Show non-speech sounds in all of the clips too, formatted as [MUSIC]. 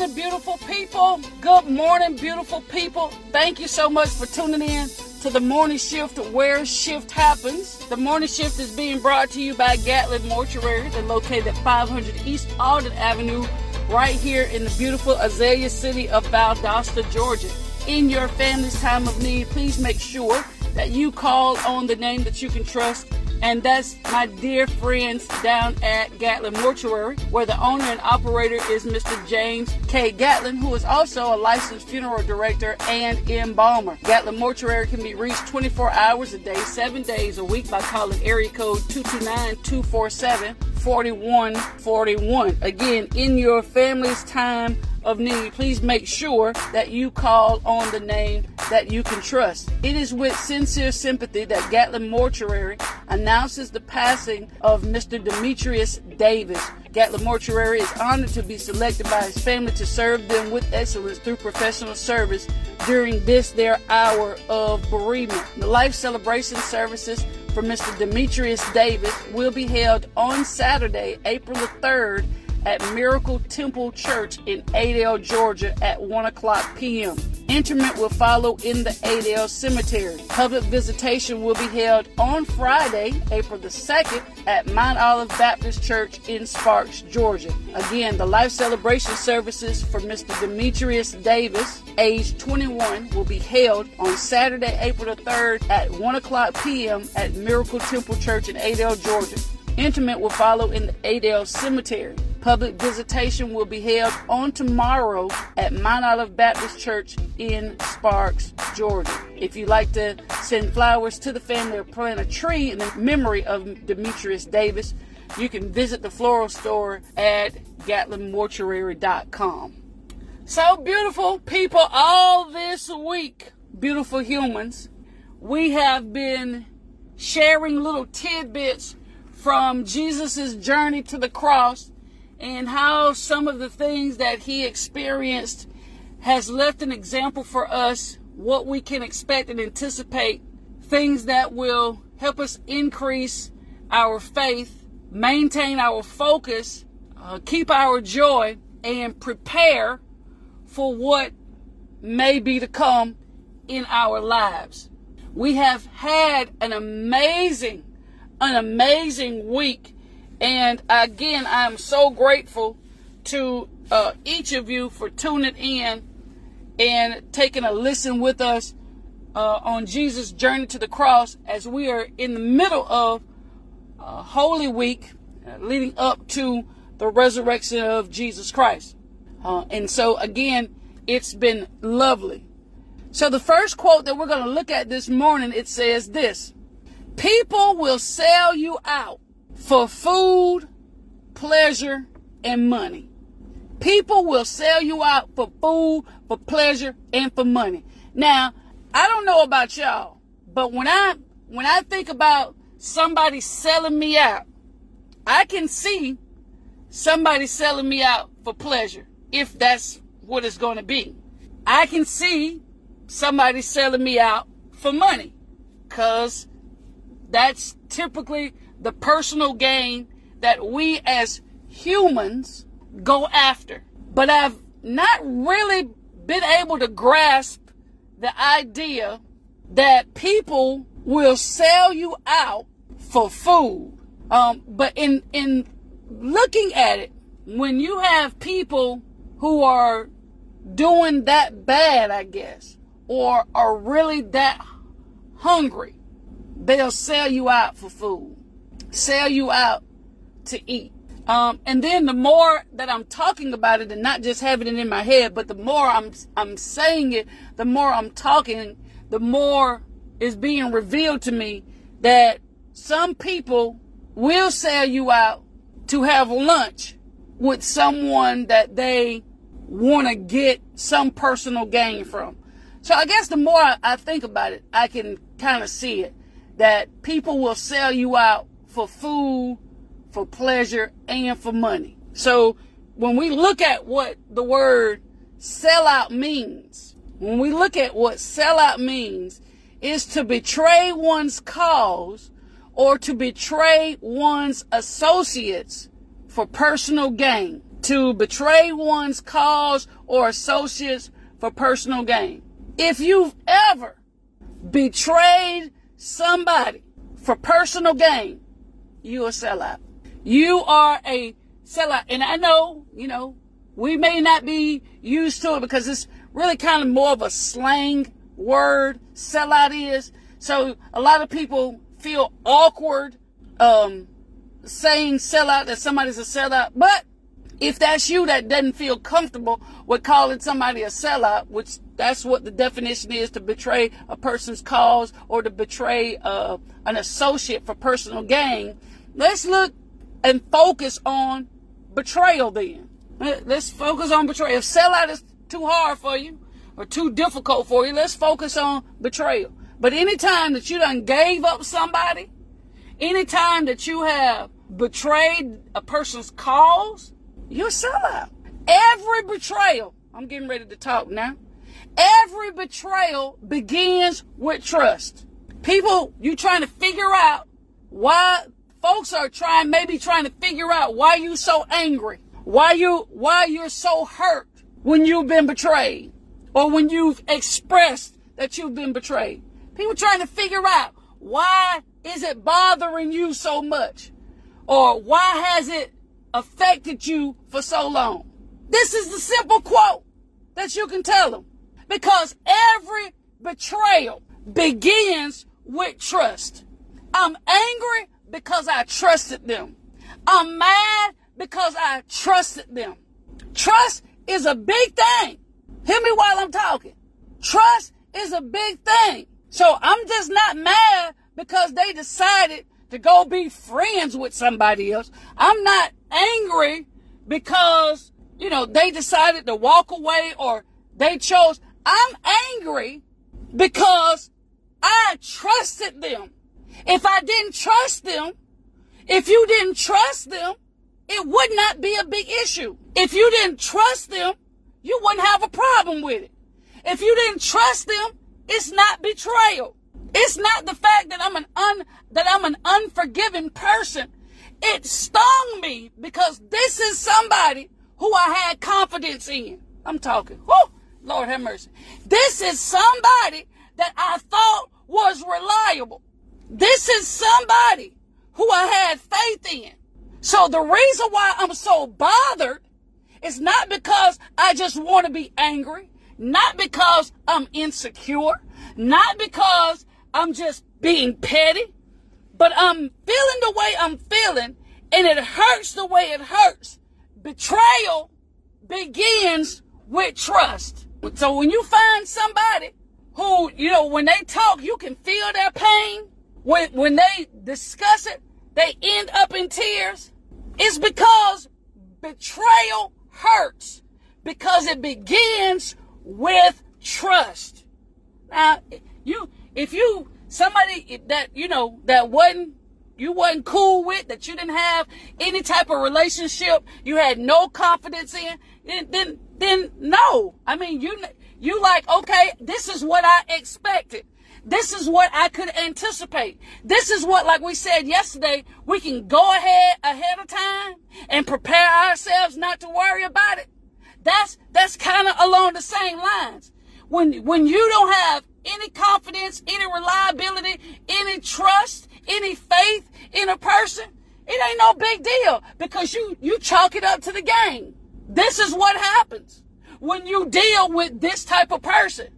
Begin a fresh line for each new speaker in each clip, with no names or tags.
morning, beautiful people. Good morning, beautiful people. Thank you so much for tuning in to the morning shift where shift happens. The morning shift is being brought to you by Gatlin Mortuary. They're located at 500 East Alden Avenue, right here in the beautiful Azalea City of Valdosta, Georgia. In your family's time of need, please make sure that you call on the name that you can trust and that's my dear friends down at Gatlin Mortuary, where the owner and operator is Mr. James K. Gatlin, who is also a licensed funeral director and embalmer. Gatlin Mortuary can be reached 24 hours a day, 7 days a week by calling area code 229 247 4141. Again, in your family's time of need, please make sure that you call on the name that you can trust. It is with sincere sympathy that Gatlin Mortuary announces the passing of Mr. Demetrius Davis. Gatlin Mortuary is honored to be selected by his family to serve them with excellence through professional service during this their hour of bereavement. The life celebration services for Mr. Demetrius Davis will be held on Saturday, April the 3rd at Miracle Temple Church in Adel, Georgia at 1 o'clock p.m. Interment will follow in the Adel Cemetery. Public visitation will be held on Friday, April the 2nd at Mount Olive Baptist Church in Sparks, Georgia. Again, the life celebration services for Mr. Demetrius Davis, age 21, will be held on Saturday, April the 3rd at 1 o'clock p.m. at Miracle Temple Church in Adel, Georgia. Interment will follow in the Adel Cemetery. Public visitation will be held on tomorrow at Mount Olive Baptist Church in Sparks, Georgia. If you'd like to send flowers to the family or plant a tree in the memory of Demetrius Davis, you can visit the floral store at gatlinmortuary.com. So beautiful people all this week, beautiful humans, we have been sharing little tidbits from Jesus' journey to the cross and how some of the things that he experienced has left an example for us what we can expect and anticipate things that will help us increase our faith maintain our focus uh, keep our joy and prepare for what may be to come in our lives. We have had an amazing an amazing week and again, I'm so grateful to uh, each of you for tuning in and taking a listen with us uh, on Jesus' journey to the cross as we are in the middle of uh, Holy Week uh, leading up to the resurrection of Jesus Christ. Uh, and so, again, it's been lovely. So, the first quote that we're going to look at this morning it says this People will sell you out for food, pleasure, and money. People will sell you out for food, for pleasure, and for money. Now, I don't know about y'all, but when I when I think about somebody selling me out, I can see somebody selling me out for pleasure, if that's what it's going to be. I can see somebody selling me out for money, because that's typically the personal gain that we as humans go after. But I've not really been able to grasp the idea that people will sell you out for food. Um, but in in looking at it, when you have people who are doing that bad, I guess, or are really that hungry, they'll sell you out for food sell you out to eat. Um, and then the more that I'm talking about it and not just having it in my head, but the more I'm I'm saying it, the more I'm talking, the more is being revealed to me that some people will sell you out to have lunch with someone that they want to get some personal gain from. So I guess the more I think about it, I can kind of see it that people will sell you out for food, for pleasure, and for money. So when we look at what the word sellout means, when we look at what sellout means, is to betray one's cause or to betray one's associates for personal gain. to betray one's cause or associates for personal gain. If you've ever betrayed somebody for personal gain, you a sellout. You are a sellout. And I know, you know, we may not be used to it because it's really kind of more of a slang word, sellout is. So a lot of people feel awkward um, saying sellout that somebody's a sellout. But if that's you that doesn't feel comfortable with calling somebody a sellout, which that's what the definition is to betray a person's cause or to betray uh, an associate for personal gain, let's look and focus on betrayal then. Let's focus on betrayal. If sellout is too hard for you or too difficult for you, let's focus on betrayal. But anytime that you done gave up somebody, anytime that you have betrayed a person's cause, you're sellout. Every betrayal, I'm getting ready to talk now. Every betrayal begins with trust. People, you trying to figure out why folks are trying, maybe trying to figure out why you so angry, why you, why you're so hurt when you've been betrayed or when you've expressed that you've been betrayed. People trying to figure out why is it bothering you so much? Or why has it affected you for so long? This is the simple quote that you can tell them. Because every betrayal begins with trust. I'm angry because I trusted them. I'm mad because I trusted them. Trust is a big thing. Hear me while I'm talking. Trust is a big thing. So I'm just not mad because they decided to go be friends with somebody else. I'm not angry because, you know, they decided to walk away or they chose. I'm angry because I trusted them. If I didn't trust them, if you didn't trust them, it would not be a big issue. If you didn't trust them, you wouldn't have a problem with it. If you didn't trust them, it's not betrayal. It's not the fact that I'm an un, that I'm an unforgiving person. It stung me because this is somebody who I had confidence in. I'm talking. Whoo, Lord have mercy. This is somebody that I thought was reliable. This is somebody who I had faith in. So the reason why I'm so bothered is not because I just want to be angry, not because I'm insecure, not because I'm just being petty, but I'm feeling the way I'm feeling and it hurts the way it hurts. Betrayal begins with trust. So when you find somebody who, you know, when they talk, you can feel their pain. When, when they discuss it, they end up in tears. It's because betrayal hurts because it begins with trust. Now, you, if you, somebody that, you know, that wasn't, you wasn't cool with, that you didn't have any type of relationship, you had no confidence in, then, then, then no. I mean, you, you like, okay, this is what I expected. This is what I could anticipate. This is what, like we said yesterday, we can go ahead ahead of time and prepare ourselves not to worry about it. That's, that's kind of along the same lines. When, when you don't have any confidence, any reliability, any trust, any faith in a person, it ain't no big deal because you, you chalk it up to the game. This is what happens when you deal with this type of person.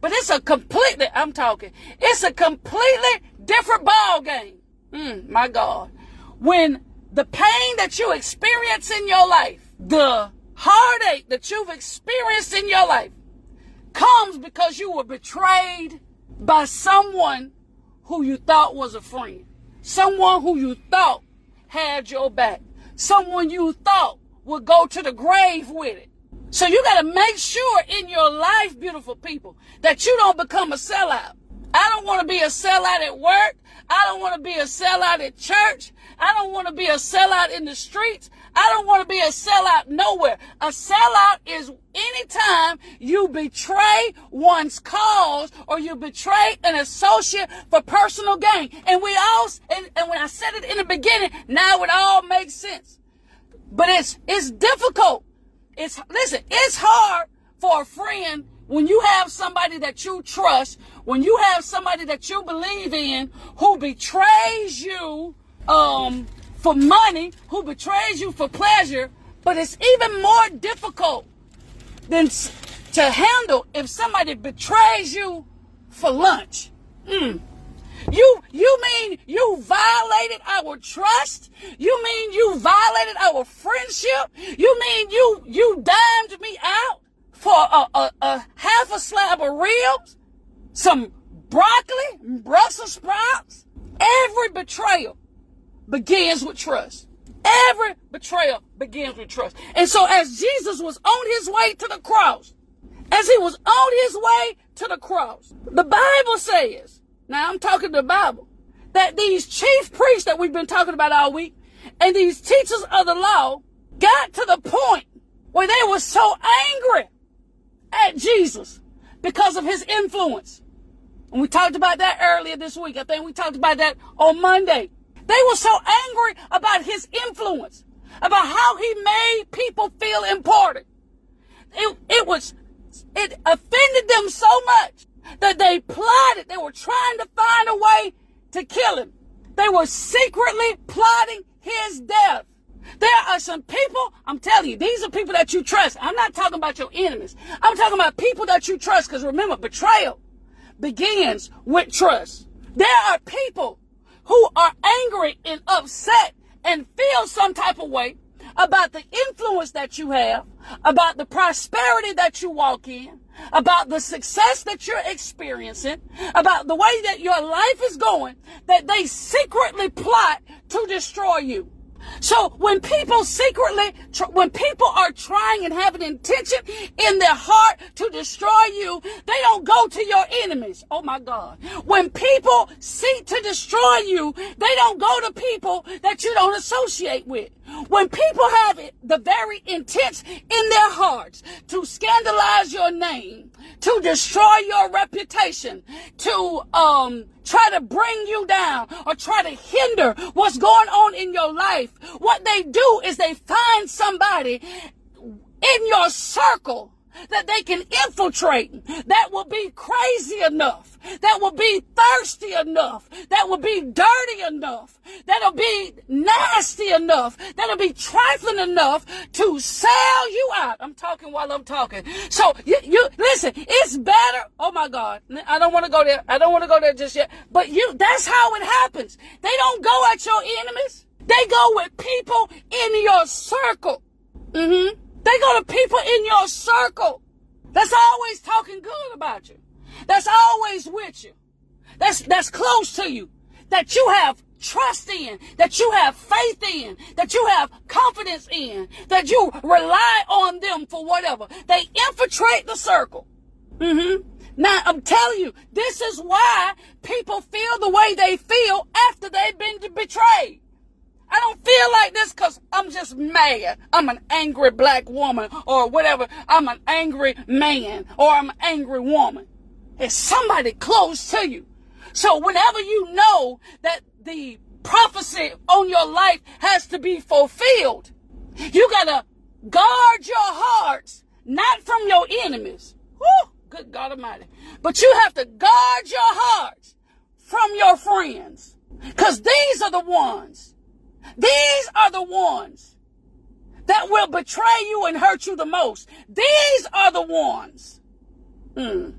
But it's a completely, I'm talking, it's a completely different ball game. Mm, my God. When the pain that you experience in your life, the heartache that you've experienced in your life comes because you were betrayed by someone who you thought was a friend. Someone who you thought had your back. Someone you thought would go to the grave with it. So you got to make sure in your life, beautiful people, that you don't become a sellout. I don't want to be a sellout at work. I don't want to be a sellout at church. I don't want to be a sellout in the streets. I don't want to be a sellout nowhere. A sellout is anytime you betray one's cause or you betray an associate for personal gain. And we all, and, and when I said it in the beginning, now it all makes sense. But it's it's difficult. It's listen, it's hard for a friend when you have somebody that you trust, when you have somebody that you believe in who betrays you um, for money, who betrays you for pleasure, but it's even more difficult than to handle if somebody betrays you for lunch. Mm. You you mean you violated our trust? You mean you violated our friendship? You mean you you dimed me out for a, a, a half a slab of ribs, some broccoli, Brussels sprouts? Every betrayal begins with trust. Every betrayal begins with trust. And so as Jesus was on his way to the cross, as he was on his way to the cross, the Bible says, now I'm talking the Bible, that these chief priests that we've been talking about all week and these teachers of the law got to the point where they were so angry at Jesus because of his influence. And we talked about that earlier this week. I think we talked about that on Monday. They were so angry about his influence, about how he made people feel important. It, it was, it offended them so much that they plotted. They were trying to find a way to kill him. They were secretly plotting his death. There are some people, I'm telling you, these are people that you trust. I'm not talking about your enemies. I'm talking about people that you trust because remember, betrayal begins with trust. There are people who are angry and upset and feel some type of way about the influence that you have, about the prosperity that you walk in, about the success that you're experiencing, about the way that your life is going, that they secretly plot to destroy you. So when people secretly, when people are trying and have an intention in their heart to destroy you, they don't go to your enemies. Oh my God. When people seek to destroy you, they don't go to people that you don't associate with. When people have it, the very intent in their hearts to scandalize your name, to destroy your reputation, to um, try to bring you down or try to hinder what's going on in your life, what they do is they find somebody in your circle that they can infiltrate, that will be crazy enough, that will be thirsty enough, that will be dirty enough, that'll be nasty enough, that'll be trifling enough to sell you out. I'm talking while I'm talking. So you, you listen, it's better. Oh my God. I don't want to go there. I don't want to go there just yet. But you, that's how it happens. They don't go at your enemies. They go with people in your circle. Mm-hmm. They go to people in your circle that's always talking good about you. That's always with you. That's, that's close to you. That you have trust in, that you have faith in, that you have confidence in, that you rely on them for whatever. They infiltrate the circle. Mm-hmm. Now, I'm telling you, this is why people feel the way they feel after they've been betrayed. I don't feel like this because I'm just mad. I'm an angry black woman or whatever. I'm an angry man or I'm an angry woman. It's somebody close to you. So whenever you know that the prophecy on your life has to be fulfilled, you gotta guard your hearts, not from your enemies. Good God Almighty. But you have to guard your hearts from your friends. Cause these are the ones these are the ones that will betray you and hurt you the most. These are the ones. Hmm.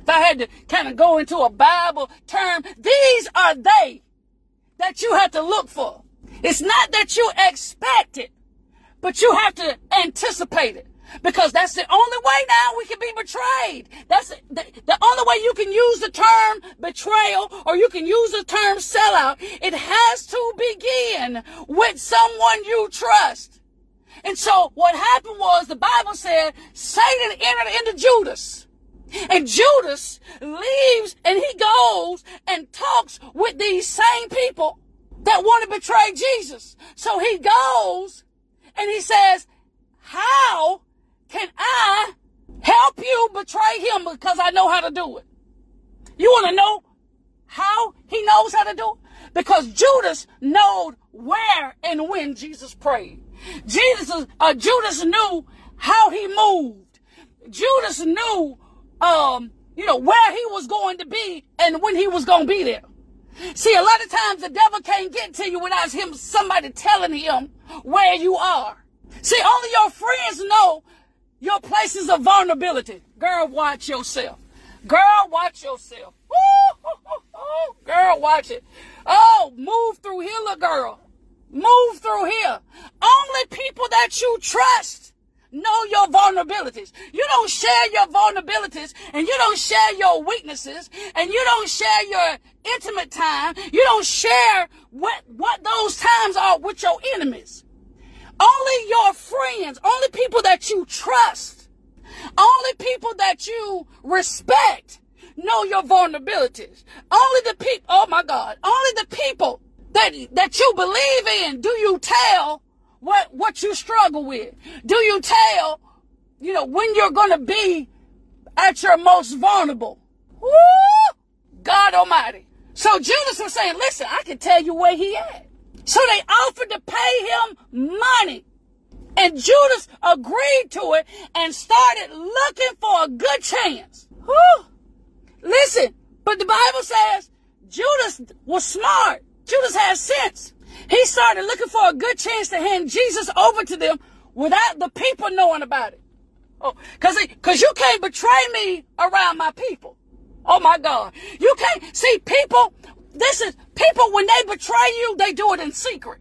If I had to kind of go into a Bible term, these are they that you have to look for. It's not that you expect it, but you have to anticipate it. Because that's the only way now we can be betrayed. That's the, the, only way you can use the term betrayal or you can use the term sellout. It has to begin with someone you trust. And so what happened was the Bible said Satan entered into Judas. And Judas leaves and he goes and talks with these same people that want to betray Jesus. So he goes and he says, how can I help you betray him because I know how to do it? You want to know how he knows how to do it? Because Judas knowed where and when Jesus prayed. Jesus, uh, Judas knew how he moved. Judas knew, um, you know, where he was going to be and when he was going to be there. See, a lot of times the devil can't get to you without him, somebody telling him where you are. See, only your friends know your places of vulnerability. Girl, watch yourself. Girl, watch yourself. Girl, watch it. Oh, move through here, little girl. Move through here. Only people that you trust know your vulnerabilities. You don't share your vulnerabilities and you don't share your weaknesses and you don't share your intimate time. You don't share what, what those times are with your enemies. Only your friends, only people that you trust, only people that you respect know your vulnerabilities. Only the people, oh my God, only the people that, that you believe in do you tell what, what you struggle with. Do you tell, you know, when you're going to be at your most vulnerable? Woo! God Almighty. So Judas was saying, listen, I can tell you where he at. So they offered to pay him money. And Judas agreed to it and started looking for a good chance. Whew. Listen, but the Bible says Judas was smart. Judas had sense. He started looking for a good chance to hand Jesus over to them without the people knowing about it. Oh, cause, cause you can't betray me around my people. Oh my God. You can't see people. This is people when they betray you, they do it in secret.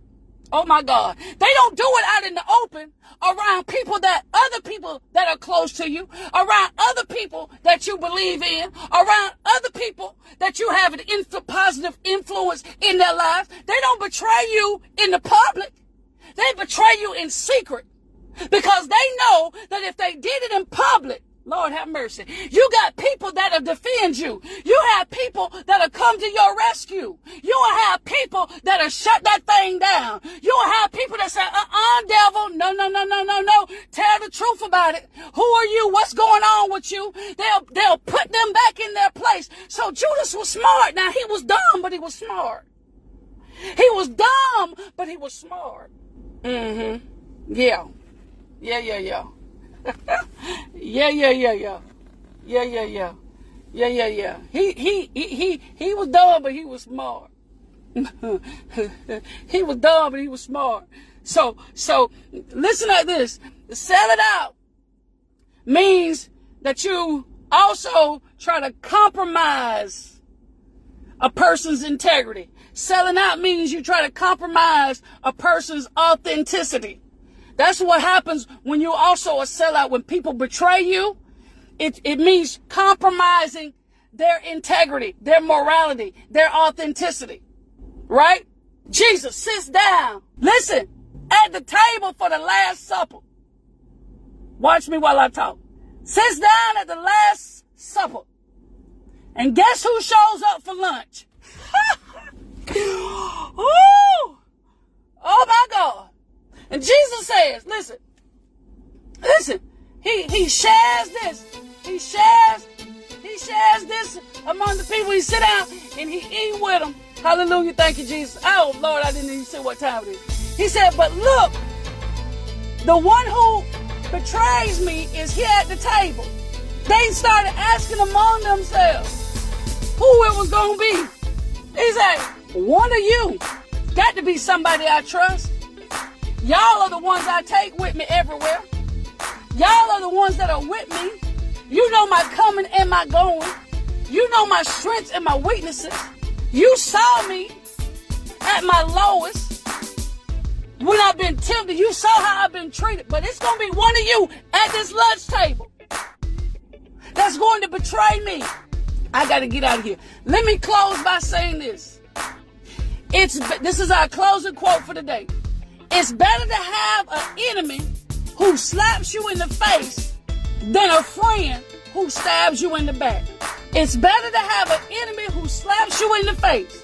Oh my God. They don't do it out in the open around people that other people that are close to you, around other people that you believe in, around other people that you have an inf- positive influence in their lives. They don't betray you in the public. They betray you in secret because they know that if they did it in public, Lord have mercy. You got people that'll defend you. You have people that'll come to your rescue. You will have people that'll shut that thing down. You will have people that say, uh-uh, devil. No, no, no, no, no, no. Tell the truth about it. Who are you? What's going on with you? They'll, they'll put them back in their place. So Judas was smart. Now he was dumb, but he was smart. He was dumb, but he was smart. Mm-hmm. Yeah. Yeah, yeah, yeah [LAUGHS] yeah, yeah, yeah, yeah. Yeah, yeah, yeah. Yeah, yeah, yeah. He he he he he was dumb, but he was smart. [LAUGHS] he was dumb, but he was smart. So so listen at this. Sell it out means that you also try to compromise a person's integrity. Selling out means you try to compromise a person's authenticity. That's what happens when you also a sellout. When people betray you, it, it means compromising their integrity, their morality, their authenticity. Right? Jesus sits down. Listen, at the table for the Last Supper. Watch me while I talk. Sits down at the Last Supper. And guess who shows up for lunch? [LAUGHS] Ooh! Oh my God. And Jesus says, listen, listen, he, he shares this. He shares, he shares this among the people. He sit down and he eat with them. Hallelujah. Thank you, Jesus. Oh, Lord, I didn't even see what time it is. He said, but look, the one who betrays me is here at the table. They started asking among themselves who it was going to be. He said, one of you got to be somebody I trust. Y'all are the ones I take with me everywhere. Y'all are the ones that are with me. You know my coming and my going. You know my strengths and my weaknesses. You saw me at my lowest when I've been tempted. You saw how I've been treated. But it's going to be one of you at this lunch table that's going to betray me. I got to get out of here. Let me close by saying this. It's this is our closing quote for the day. It's better to have an enemy who slaps you in the face than a friend who stabs you in the back. It's better to have an enemy who slaps you in the face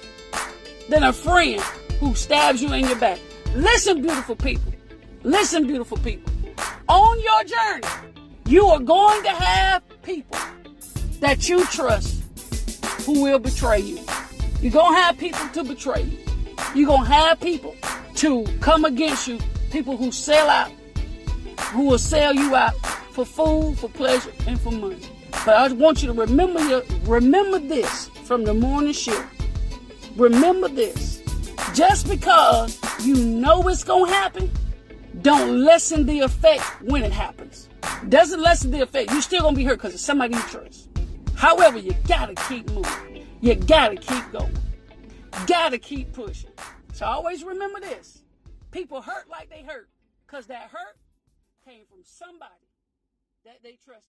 than a friend who stabs you in your back. Listen, beautiful people. Listen, beautiful people. On your journey, you are going to have people that you trust who will betray you. You're going to have people to betray you. You're going to have people to come against you, people who sell out, who will sell you out for food, for pleasure, and for money. But I want you to remember your, remember this from the morning shift. Remember this. Just because you know it's to happen, don't lessen the effect when it happens. Doesn't lessen the effect. You're still to be hurt because it's somebody you trust. However, you got to keep moving. You got to keep going. Got to keep pushing. So always remember this. People hurt like they hurt because that hurt came from somebody that they trust.